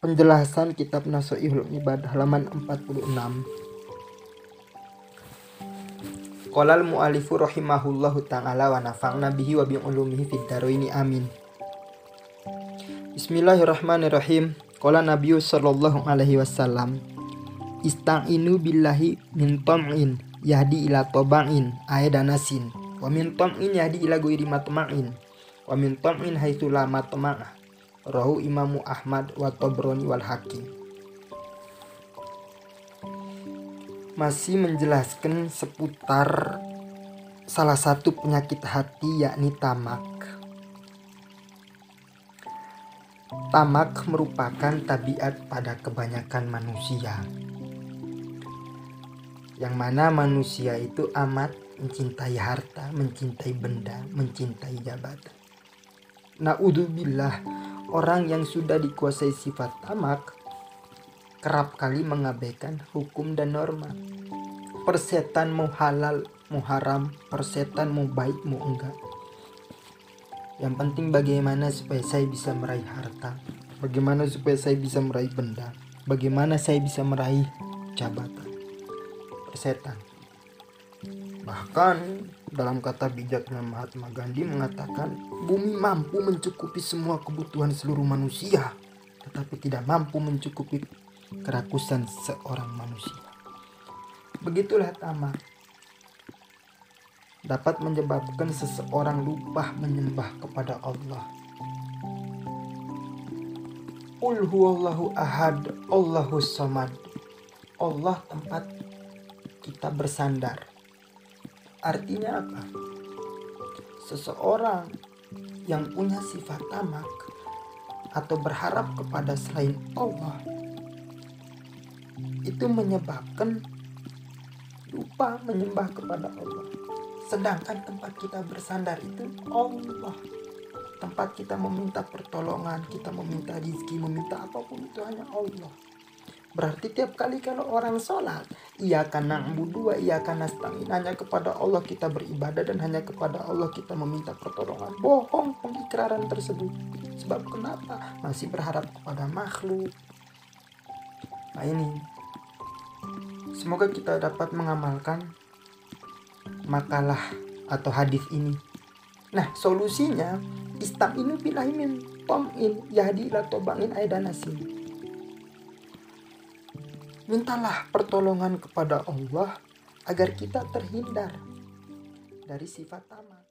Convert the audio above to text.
penjelasan kitab Nasoihul Ibadah halaman 46. Qolal mu'alifu rahimahullahu ta'ala wa nafa'na bihi wa bi'ulumihi fid daroini amin. Bismillahirrahmanirrahim. Qala Nabi sallallahu alaihi wasallam Ista'inu billahi min tam'in yahdi ila taba'in ayadanasin wa min tam'in yahdi ila ghairi matma'in wa min tam'in haitsu la matma'ah rahu Imamu Ahmad wa Tabrani wal Hakim masih menjelaskan seputar salah satu penyakit hati yakni tamak Tamak merupakan tabiat pada kebanyakan manusia. Yang mana manusia itu amat mencintai harta, mencintai benda, mencintai jabatan. Naudzubillah, orang yang sudah dikuasai sifat tamak kerap kali mengabaikan hukum dan norma. Persetan mau halal, mau haram, persetan mau baik, mau enggak yang penting bagaimana supaya saya bisa meraih harta. Bagaimana supaya saya bisa meraih benda. Bagaimana saya bisa meraih jabatan. Persetan. Bahkan dalam kata bijaknya Mahatma Gandhi mengatakan bumi mampu mencukupi semua kebutuhan seluruh manusia tetapi tidak mampu mencukupi kerakusan seorang manusia. Begitulah tamak dapat menyebabkan seseorang lupa menyembah kepada Allah. Ul huwallahu ahad, Allahu samad. Allah tempat kita bersandar. Artinya apa? Seseorang yang punya sifat tamak atau berharap kepada selain Allah itu menyebabkan lupa menyembah kepada Allah. Sedangkan tempat kita bersandar itu Allah. Tempat kita meminta pertolongan, kita meminta rizki, meminta apa pun itu hanya Allah. Berarti tiap kali kalau orang sholat, ia akan budu, ia akan nasta'in. Hanya kepada Allah kita beribadah dan hanya kepada Allah kita meminta pertolongan. Bohong pengikraran tersebut. Sebab kenapa? Masih berharap kepada makhluk. Nah ini. Semoga kita dapat mengamalkan makalah atau hadis ini. Nah, solusinya ini bilahimin tom'in yahdi ila tobangin aidanasin. Mintalah pertolongan kepada Allah agar kita terhindar dari sifat tamak.